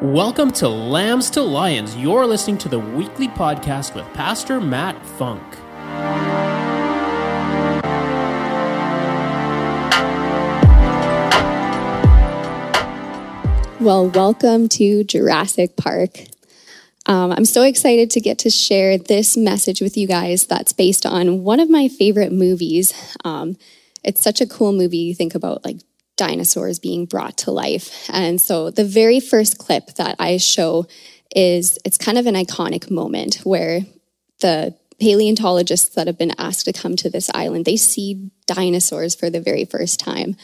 Welcome to Lambs to Lions. You're listening to the weekly podcast with Pastor Matt Funk. Well, welcome to Jurassic Park. Um, I'm so excited to get to share this message with you guys that's based on one of my favorite movies. Um, it's such a cool movie. You think about like dinosaurs being brought to life. And so the very first clip that I show is it's kind of an iconic moment where the paleontologists that have been asked to come to this island, they see dinosaurs for the very first time.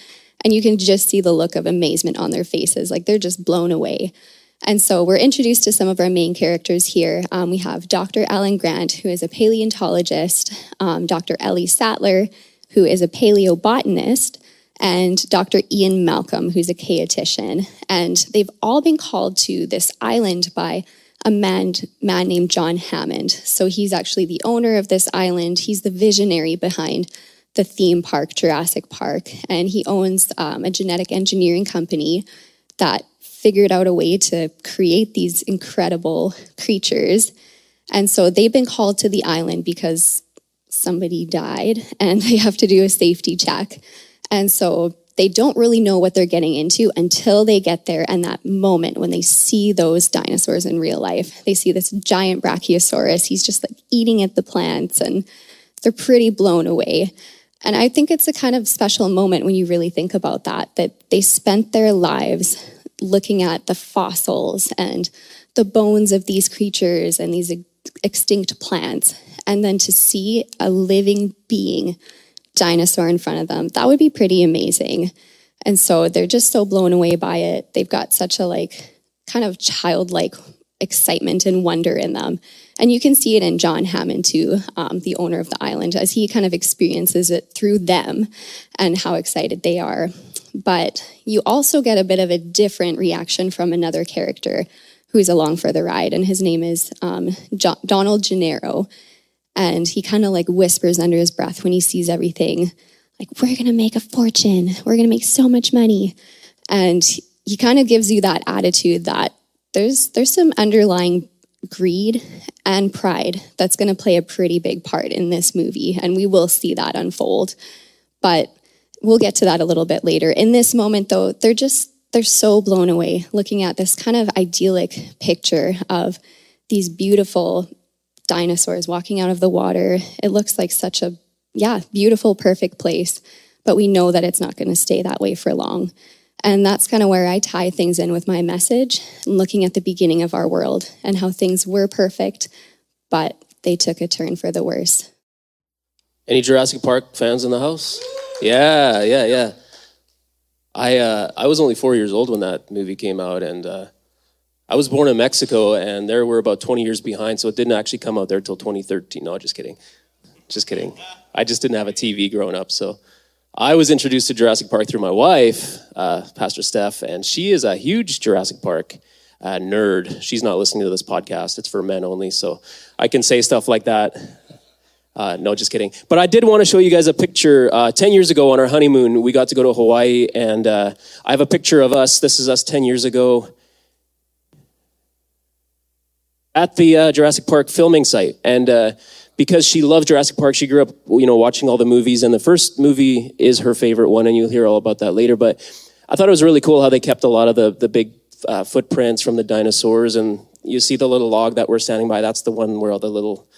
And you can just see the look of amazement on their faces, like they're just blown away. And so we're introduced to some of our main characters here. Um, we have Dr. Alan Grant, who is a paleontologist, um, Dr. Ellie Sattler, who is a paleobotanist, and Dr. Ian Malcolm, who's a chaotician. And they've all been called to this island by a man, man named John Hammond. So he's actually the owner of this island. He's the visionary behind the theme park, Jurassic Park. And he owns um, a genetic engineering company that figured out a way to create these incredible creatures. And so they've been called to the island because somebody died and they have to do a safety check. And so they don't really know what they're getting into until they get there and that moment when they see those dinosaurs in real life. They see this giant brachiosaurus. He's just like eating at the plants and they're pretty blown away. And I think it's a kind of special moment when you really think about that, that they spent their lives looking at the fossils and the bones of these creatures and these extinct plants. And then to see a living being dinosaur in front of them. That would be pretty amazing. And so they're just so blown away by it. They've got such a like kind of childlike excitement and wonder in them. And you can see it in John Hammond too, um, the owner of the island, as he kind of experiences it through them and how excited they are. But you also get a bit of a different reaction from another character who's along for the ride, and his name is um, Donald Gennaro. And he kind of like whispers under his breath when he sees everything, like, we're going to make a fortune. We're going to make so much money. And he kind of gives you that attitude that there's, there's some underlying greed and pride that's going to play a pretty big part in this movie. And we will see that unfold. But we'll get to that a little bit later. In this moment, though, they're just, they're so blown away looking at this kind of idyllic picture of these beautiful dinosaurs walking out of the water. It looks like such a, yeah, beautiful, perfect place, but we know that it's not going to stay that way for long. And that's kind of where I tie things in with my message, looking at the beginning of our world and how things were perfect, but they took a turn for the worse. Any Jurassic Park fans in the house? Yeah, yeah, yeah. I uh, I was only four years old when that movie came out, and uh, I was born in Mexico, and there we're about 20 years behind, so it didn't actually come out there until 2013. No, just kidding. Just kidding. I just didn't have a TV growing up, so I was introduced to Jurassic Park through my wife, uh, Pastor Steph, and she is a huge Jurassic Park uh, nerd. She's not listening to this podcast; it's for men only, so I can say stuff like that. Uh, no, just kidding. But I did want to show you guys a picture. Uh, 10 years ago on our honeymoon, we got to go to Hawaii, and uh, I have a picture of us. This is us 10 years ago at the uh, Jurassic Park filming site. And uh, because she loved Jurassic Park, she grew up, you know, watching all the movies. And the first movie is her favorite one, and you'll hear all about that later. But I thought it was really cool how they kept a lot of the the big uh, footprints from the dinosaurs. And you see the little log that we're standing by. That's the one where all the little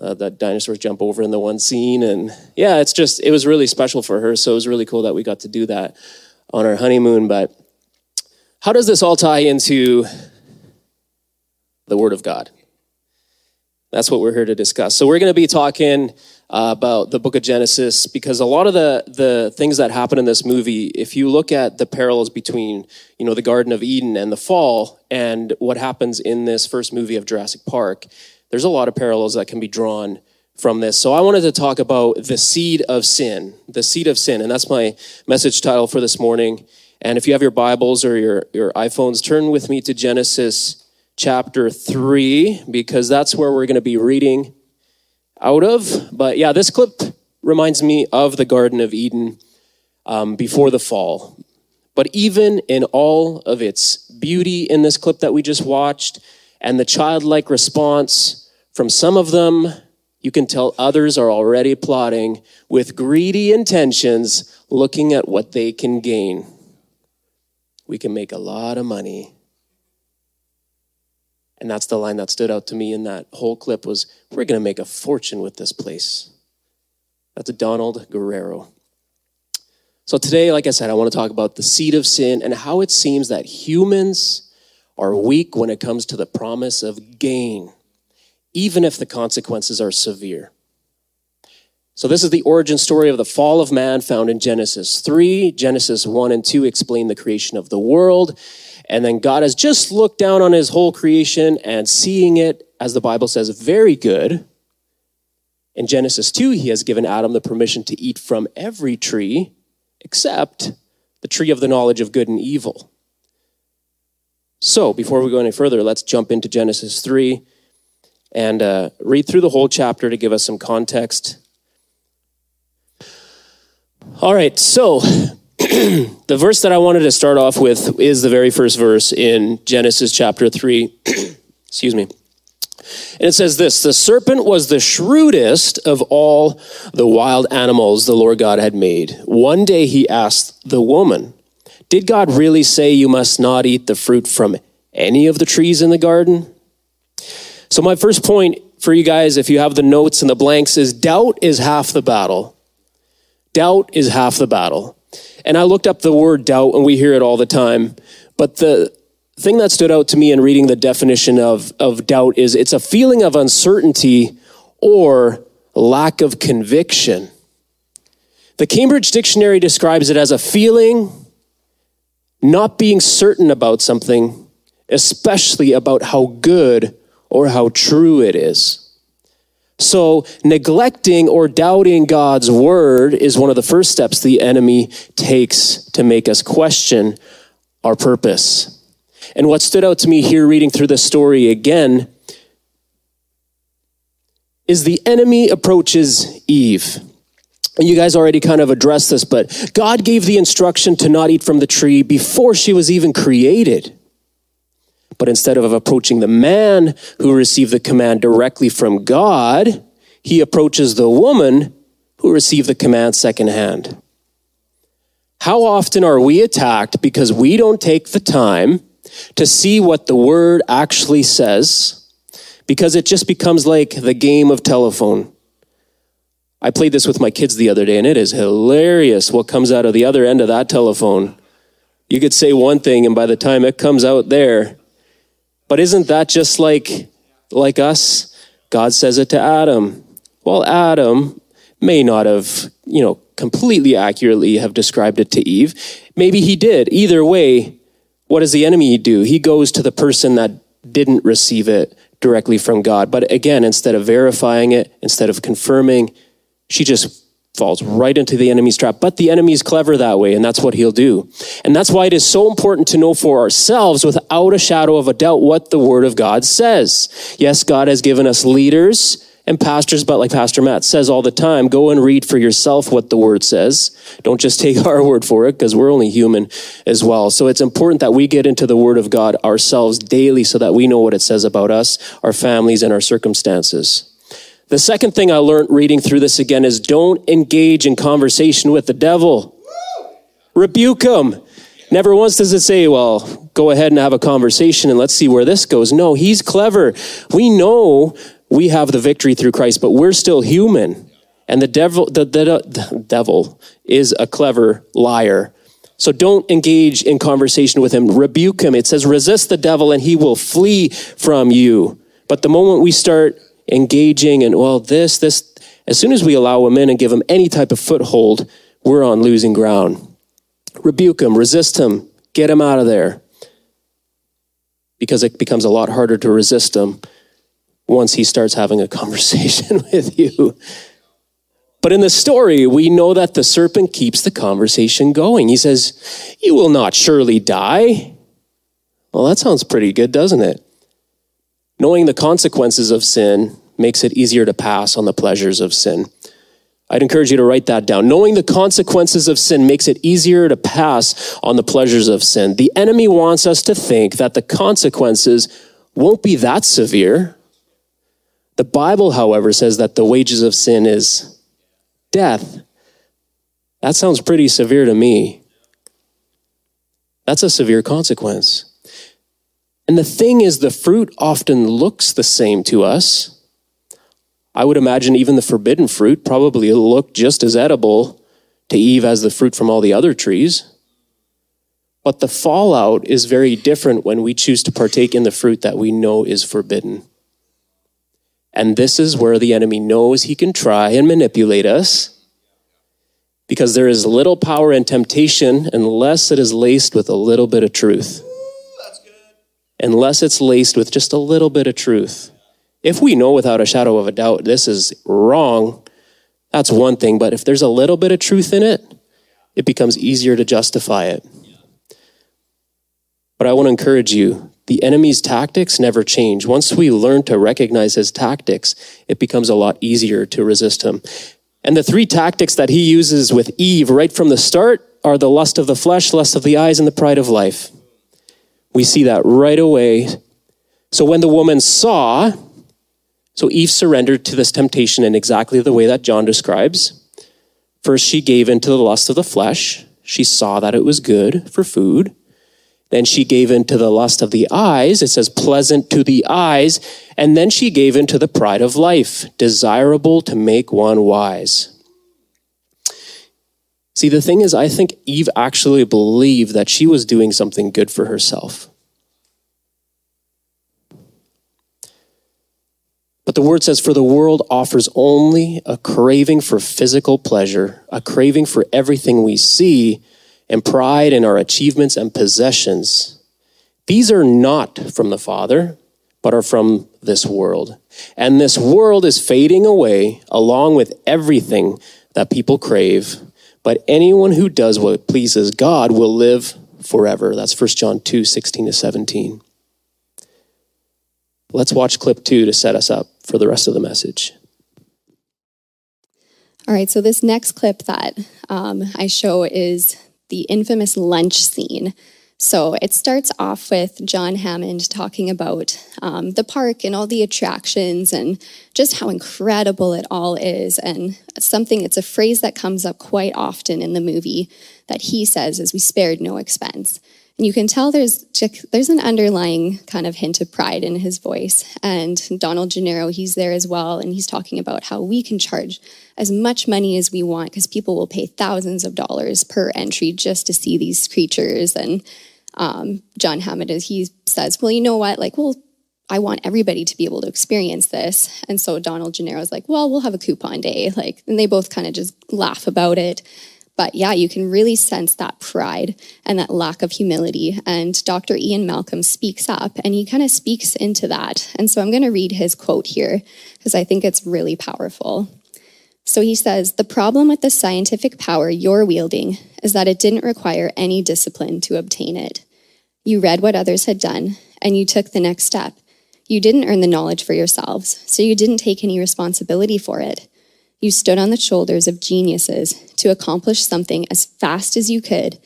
uh, the dinosaurs jump over in the one scene. And yeah, it's just it was really special for her. So it was really cool that we got to do that on our honeymoon. But how does this all tie into the Word of God. That's what we're here to discuss. So we're going to be talking uh, about the book of Genesis because a lot of the the things that happen in this movie, if you look at the parallels between you know the Garden of Eden and the fall, and what happens in this first movie of Jurassic Park, there's a lot of parallels that can be drawn from this. So I wanted to talk about the seed of sin, the seed of sin, and that's my message title for this morning. And if you have your Bibles or your your iPhones, turn with me to Genesis chapter 3 because that's where we're going to be reading out of. But yeah, this clip reminds me of the Garden of Eden um, before the fall. But even in all of its beauty in this clip that we just watched and the childlike response from some of them, you can tell others are already plotting with greedy intentions, looking at what they can gain. We can make a lot of money. And that's the line that stood out to me in that whole clip was we're going to make a fortune with this place. That's a Donald Gennaro. So today, like I said, I want to talk about the seed of sin and how it seems that humans are weak when it comes to the promise of gain, even if the consequences are severe. So this is the origin story of the fall of man found in Genesis 3. Genesis 1 and 2 explain the creation of the world. And then God has just looked down on his whole creation and seeing it, as the Bible says, very good. In Genesis 2, he has given Adam the permission to eat from every tree except the tree of the knowledge of good and evil. So, before we go any further, let's jump into Genesis 3 and uh, read through the whole chapter to give us some context. All right, so the verse that I wanted to start off with is the very first verse in Genesis chapter 3. Excuse me. And it says this The serpent was the shrewdest of all the wild animals the Lord God had made. One day he asked the woman, Did God really say you must not eat the fruit from any of the trees in the garden? So, my first point for you guys, if you have the notes and the blanks, is doubt is half the battle. Doubt is half the battle. And I looked up the word doubt, and we hear it all the time. But the thing that stood out to me in reading the definition of, of doubt is it's a feeling of uncertainty or lack of conviction. The Cambridge Dictionary describes it as a feeling not being certain about something, especially about how good or how true it is. So, neglecting or doubting God's word is one of the first steps the enemy takes to make us question our purpose. And what stood out to me here reading through the story again is the enemy approaches Eve. And you guys already kind of addressed this, but God gave the instruction to not eat from the tree before she was even created. But instead of approaching the man who received the command directly from God, he approaches the woman who received the command secondhand. How often are we attacked because we don't take the time to see what the word actually says because it just becomes like the game of telephone. I played this with my kids the other day and it is hilarious what comes out of the other end of that telephone. You could say one thing and by the time it comes out there, but isn't that just like like us? God says it to Adam. Well, Adam may not have, you know, completely accurately have described it to Eve. Maybe he did. Either way, what does the enemy do? He goes to the person that didn't receive it directly from God. But again, instead of verifying it, instead of confirming, she just falls right into the enemy's trap. But the enemy's clever that way, and that's what he'll do. And that's why it is so important to know for ourselves, without a shadow of a doubt, what the Word of God says. Yes, God has given us leaders and pastors, but like Pastor Matt says all the time, go and read for yourself what the word says. Don't just take our word for it because we're only human as well. So it's important that we get into the word of God ourselves daily so that we know what it says about us, our families, and our circumstances. The second thing I learned reading through this again is don't engage in conversation with the devil. Rebuke him. Never once does it say, well, go ahead and have a conversation and let's see where this goes. No, he's clever. We know we have the victory through Christ, but we're still human. And the devil, the, the, the devil is a clever liar. So don't engage in conversation with him. Rebuke him. It says, resist the devil and he will flee from you. But the moment we start engaging and, well, this, this, as soon as we allow him in and give him any type of foothold, we're on losing ground. Rebuke him, resist him, get him out of there. Because it becomes a lot harder to resist him once he starts having a conversation with you. But in the story, we know that the serpent keeps the conversation going. He says, You will not surely die. Well, that sounds pretty good, doesn't it? Knowing the consequences of sin makes it easier to pass on the pleasures of sin. I'd encourage you to write that down. Knowing the consequences of sin makes it easier to pass on the pleasures of sin. The enemy wants us to think that the consequences won't be that severe. The Bible, however, says that the wages of sin is death. That sounds pretty severe to me. That's a severe consequence. And the thing is, the fruit often looks the same to us. I would imagine even the forbidden fruit probably looked just as edible to Eve as the fruit from all the other trees. But the fallout is very different when we choose to partake in the fruit that we know is forbidden. And this is where the enemy knows he can try and manipulate us because there is little power in temptation unless it is laced with a little bit of truth. Unless it's laced with just a little bit of truth. If we know without a shadow of a doubt this is wrong, that's one thing. But if there's a little bit of truth in it, it becomes easier to justify it. But I want to encourage you the enemy's tactics never change. Once we learn to recognize his tactics, it becomes a lot easier to resist him. And the three tactics that he uses with Eve right from the start are the lust of the flesh, lust of the eyes, and the pride of life. We see that right away. So when the woman saw, so Eve surrendered to this temptation in exactly the way that John describes. First, she gave in to the lust of the flesh. She saw that it was good for food. Then she gave in to the lust of the eyes. It says pleasant to the eyes. And then she gave in to the pride of life, desirable to make one wise. See, the thing is, I think Eve actually believed that she was doing something good for herself. But the word says, For the world offers only a craving for physical pleasure, a craving for everything we see and pride in our achievements and possessions. These are not from the Father, but are from this world. And this world is fading away along with everything that people crave. But anyone who does what pleases God will live forever. That's 1 John 2 16 to 17. Let's watch clip two to set us up for the rest of the message. All right, so this next clip that um, I show is the infamous lunch scene. So it starts off with John Hammond talking about um, the park and all the attractions and just how incredible it all is. And something, it's a phrase that comes up quite often in the movie that he says is, We spared no expense. And you can tell there's there's an underlying kind of hint of pride in his voice. And Donald Gennaro, he's there as well, and he's talking about how we can charge as much money as we want because people will pay thousands of dollars per entry just to see these creatures. And um, John Hammond, is he says, well, you know what? Like, well, I want everybody to be able to experience this. And so Donald Gennaro's like, well, we'll have a coupon day. Like, and they both kind of just laugh about it. But yeah, you can really sense that pride and that lack of humility. And Dr. Ian Malcolm speaks up and he kind of speaks into that. And so I'm going to read his quote here because I think it's really powerful. So he says, The problem with the scientific power you're wielding is that it didn't require any discipline to obtain it. You read what others had done and you took the next step. You didn't earn the knowledge for yourselves, so you didn't take any responsibility for it. You stood on the shoulders of geniuses to accomplish something as fast as you could.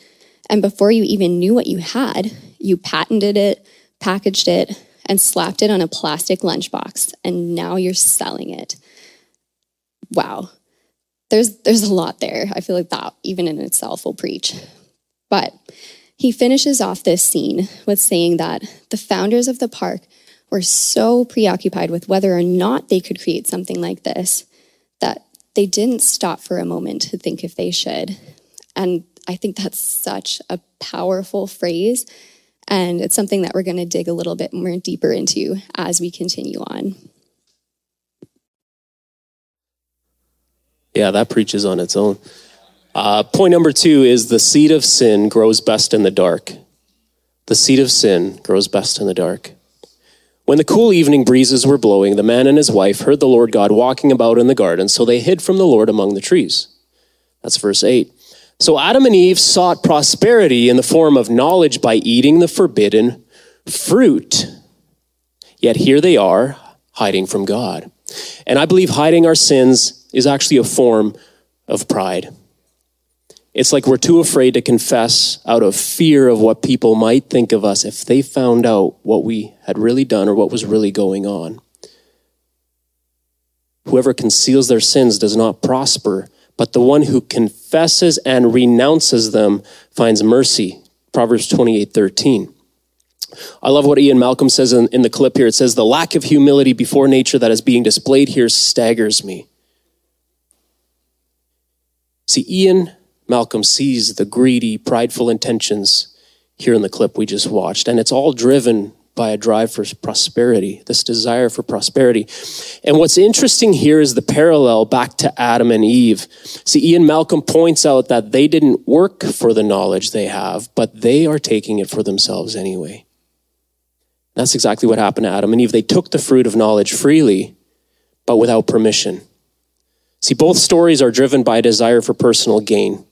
And before you even knew what you had, you patented it, packaged it, and slapped it on a plastic lunchbox. And now you're selling it. Wow. There's, there's a lot there. I feel like that, even in itself, will preach. But he finishes off this scene with saying that the founders of the park were so preoccupied with whether or not they could create something like this that they didn't stop for a moment to think if they should. And I think that's such a powerful phrase. And it's something that we're going to dig a little bit more deeper into as we continue on. Yeah, that preaches on its own. Uh, point number two is the seed of sin grows best in the dark. The seed of sin grows best in the dark. When the cool evening breezes were blowing, the man and his wife heard the Lord God walking about in the garden, so they hid from the Lord among the trees. That's verse 8. So Adam and Eve sought prosperity in the form of knowledge by eating the forbidden fruit. Yet here they are, hiding from God. And I believe hiding our sins is actually a form of pride. It's like we're too afraid to confess out of fear of what people might think of us if they found out what we had really done or what was really going on. Whoever conceals their sins does not prosper, but the one who confesses and renounces them finds mercy. Proverbs 28 13. I love what Ian Malcolm says in, in the clip here. It says, The lack of humility before nature that is being displayed here staggers me. See, Ian Malcolm sees the greedy, prideful intentions here in the clip we just watched, and it's all driven by a drive for prosperity, this desire for prosperity. And what's interesting here is the parallel back to Adam and Eve. See, Ian Malcolm points out that they didn't work for the knowledge they have, but they are taking it for themselves anyway. That's exactly what happened to Adam and Eve. They took the fruit of knowledge freely, but without permission. See, both stories are driven by a desire for personal gain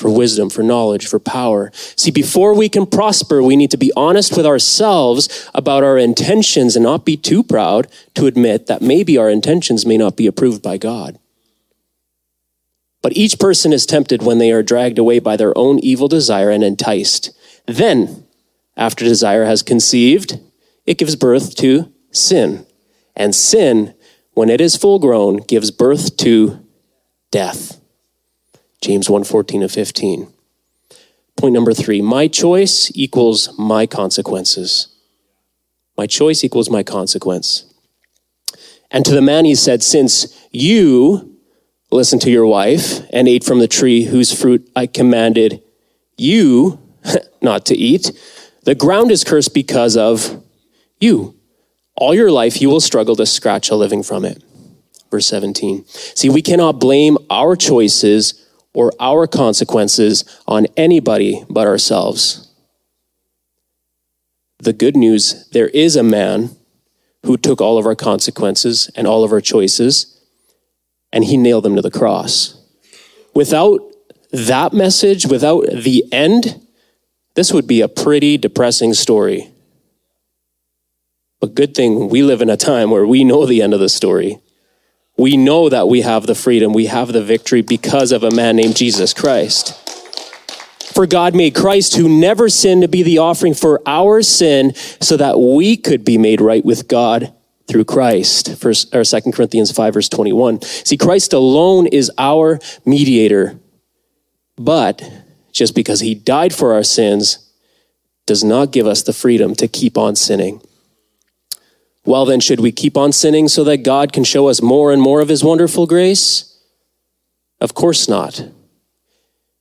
for wisdom, for knowledge, for power. See, before we can prosper, we need to be honest with ourselves about our intentions and not be too proud to admit that maybe our intentions may not be approved by God. But each person is tempted when they are dragged away by their own evil desire and enticed. Then, after desire has conceived, it gives birth to sin. And sin, when it is full grown, gives birth to death. James 1 14 to 15. Point number three my choice equals my consequences. My choice equals my consequence. And to the man he said, Since you listened to your wife and ate from the tree whose fruit I commanded you not to eat, the ground is cursed because of you. All your life you will struggle to scratch a living from it. Verse 17. See, we cannot blame our choices or our consequences on anybody but ourselves. The good news there is a man who took all of our consequences and all of our choices, and he nailed them to the cross. Without that message, without the end, this would be a pretty depressing story. But good thing we live in a time where we know the end of the story we know that we have the freedom, we have the victory because of a man named Jesus Christ. For God made Christ, who never sinned, to be the offering for our sin so that we could be made right with God through Christ. First or 2 Corinthians 5, verse 21. See, Christ alone is our mediator. But just because he died for our sins does not give us the freedom to keep on sinning. Well, then, should we keep on sinning so that God can show us more and more of his wonderful grace? Of course not.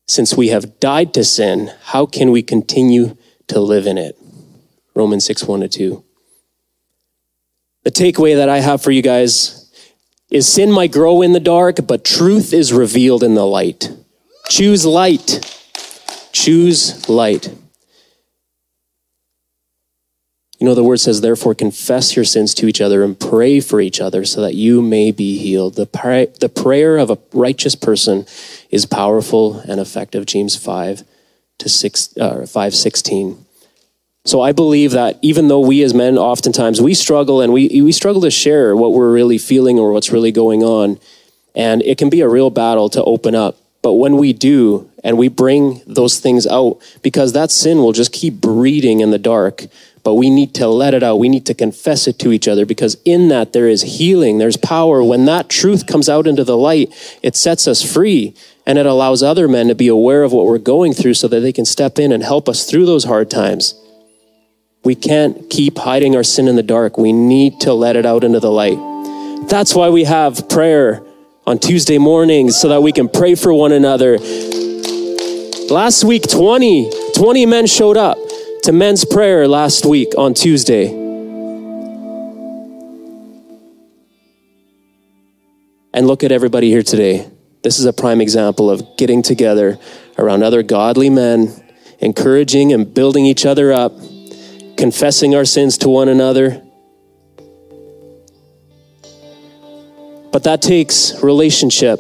Since we have died to sin, how can we continue to live in it? Romans 6 1 to 2. The takeaway that I have for you guys is sin might grow in the dark, but truth is revealed in the light. Choose light. Choose light. You know, the word says, therefore, confess your sins to each other and pray for each other so that you may be healed. The, the prayer of a righteous person is powerful and effective. James 5 to 6, uh, 5 16. So I believe that even though we as men oftentimes we struggle and we, we struggle to share what we're really feeling or what's really going on, and it can be a real battle to open up. But when we do, and we bring those things out, because that sin will just keep breeding in the dark, but we need to let it out. We need to confess it to each other because in that there is healing, there's power. When that truth comes out into the light, it sets us free and it allows other men to be aware of what we're going through so that they can step in and help us through those hard times. We can't keep hiding our sin in the dark. We need to let it out into the light. That's why we have prayer on Tuesday mornings so that we can pray for one another. Last week, 20, 20 men showed up to men's prayer last week on Tuesday. And look at everybody here today. This is a prime example of getting together around other godly men, encouraging and building each other up, confessing our sins to one another. But that takes relationship,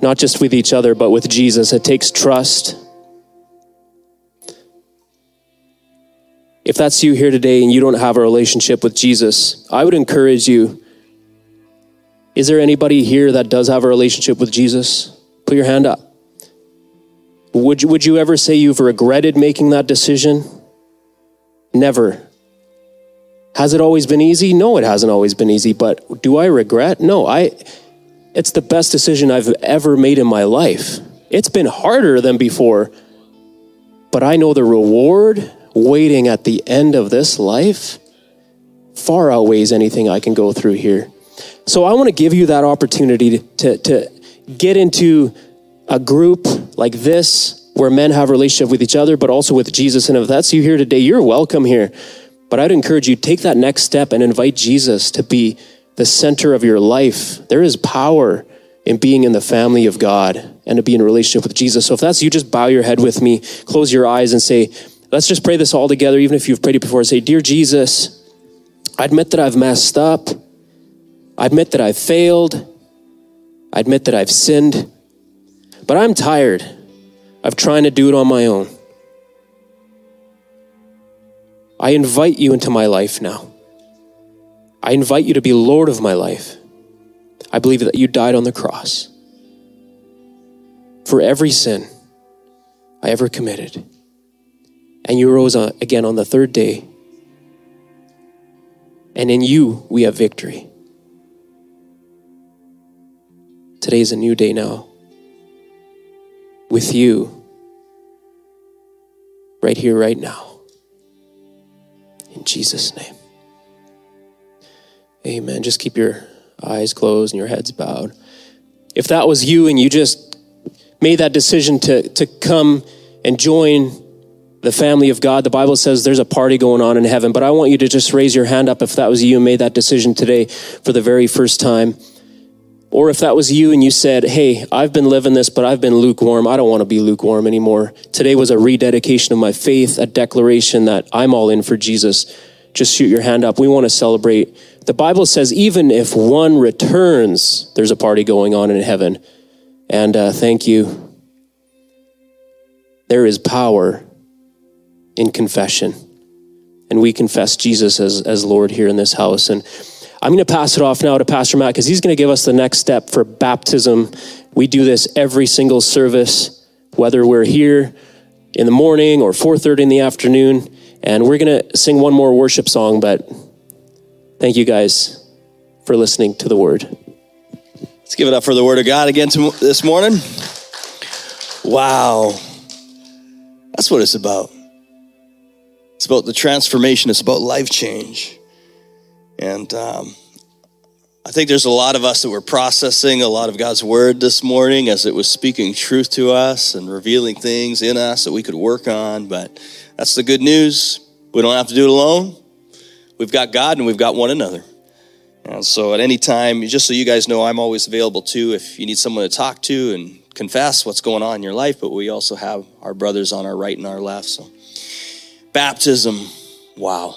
not just with each other, but with Jesus. It takes trust. If that's you here today and you don't have a relationship with Jesus, I would encourage you Is there anybody here that does have a relationship with Jesus? Put your hand up. Would you, would you ever say you've regretted making that decision? Never. Has it always been easy? No, it hasn't always been easy, but do I regret? No, I it's the best decision I've ever made in my life. It's been harder than before, but I know the reward waiting at the end of this life far outweighs anything I can go through here. So I want to give you that opportunity to, to, get into a group like this where men have relationship with each other, but also with Jesus. And if that's you here today, you're welcome here. But I'd encourage you take that next step and invite Jesus to be the center of your life. There is power in being in the family of God and to be in a relationship with Jesus. So if that's you, just bow your head with me, close your eyes, and say, let's just pray this all together, even if you've prayed it before. Say, Dear Jesus, I admit that I've messed up. I admit that I've failed. I admit that I've sinned. But I'm tired of trying to do it on my own. I invite you into my life now. I invite you to be Lord of my life. I believe that you died on the cross for every sin I ever committed. And you rose uh, again on the third day. And in you, we have victory. Today is a new day now. With you, right here, right now. Jesus' name. Amen. Just keep your eyes closed and your heads bowed. If that was you and you just made that decision to, to come and join the family of God, the Bible says there's a party going on in heaven. But I want you to just raise your hand up if that was you and made that decision today for the very first time. Or if that was you and you said, Hey, I've been living this, but I've been lukewarm. I don't want to be lukewarm anymore. Today was a rededication of my faith, a declaration that I'm all in for Jesus. Just shoot your hand up. We want to celebrate the Bible says even if one returns, there's a party going on in heaven. And uh, thank you. There is power in confession. And we confess Jesus as, as Lord here in this house. And I'm going to pass it off now to Pastor Matt because he's going to give us the next step for baptism. We do this every single service, whether we're here in the morning or 4:30 in the afternoon. And we're going to sing one more worship song, but Thank you guys for listening to the word. Let's give it up for the word of God again this morning. Wow. That's what it's about. It's about the transformation, it's about life change. And um, I think there's a lot of us that were processing a lot of God's word this morning as it was speaking truth to us and revealing things in us that we could work on. But that's the good news. We don't have to do it alone. We've got God and we've got one another. And so at any time, just so you guys know, I'm always available too if you need someone to talk to and confess what's going on in your life. But we also have our brothers on our right and our left. So baptism, wow.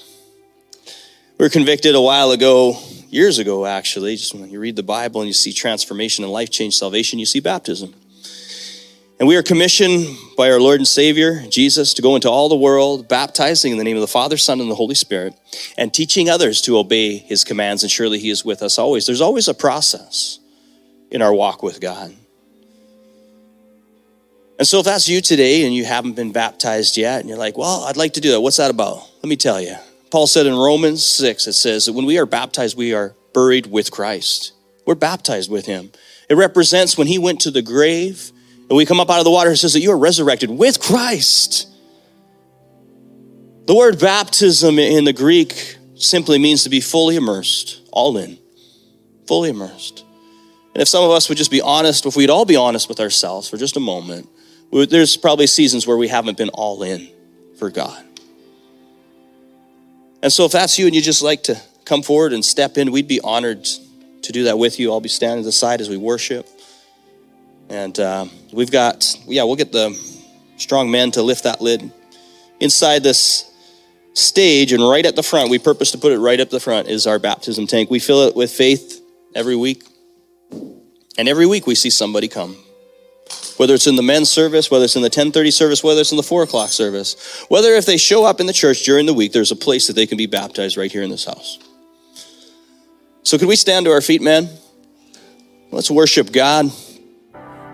We were convicted a while ago, years ago actually, just when you read the Bible and you see transformation and life change salvation, you see baptism. And we are commissioned by our Lord and Savior, Jesus, to go into all the world, baptizing in the name of the Father, Son, and the Holy Spirit, and teaching others to obey his commands. And surely he is with us always. There's always a process in our walk with God. And so, if that's you today and you haven't been baptized yet, and you're like, well, I'd like to do that, what's that about? Let me tell you. Paul said in Romans 6, it says that when we are baptized, we are buried with Christ. We're baptized with him. It represents when he went to the grave and we come up out of the water, it says that you are resurrected with Christ. The word baptism in the Greek simply means to be fully immersed, all in, fully immersed. And if some of us would just be honest, if we'd all be honest with ourselves for just a moment, there's probably seasons where we haven't been all in for God. And so if that's you and you just like to come forward and step in, we'd be honored to do that with you. I'll be standing to the side as we worship. And uh, we've got, yeah, we'll get the strong men to lift that lid. Inside this stage and right at the front, we purpose to put it right up the front, is our baptism tank. We fill it with faith every week. And every week we see somebody come. Whether it's in the men's service, whether it's in the 1030 service, whether it's in the 4 o'clock service, whether if they show up in the church during the week, there's a place that they can be baptized right here in this house. So could we stand to our feet, man? Let's worship God.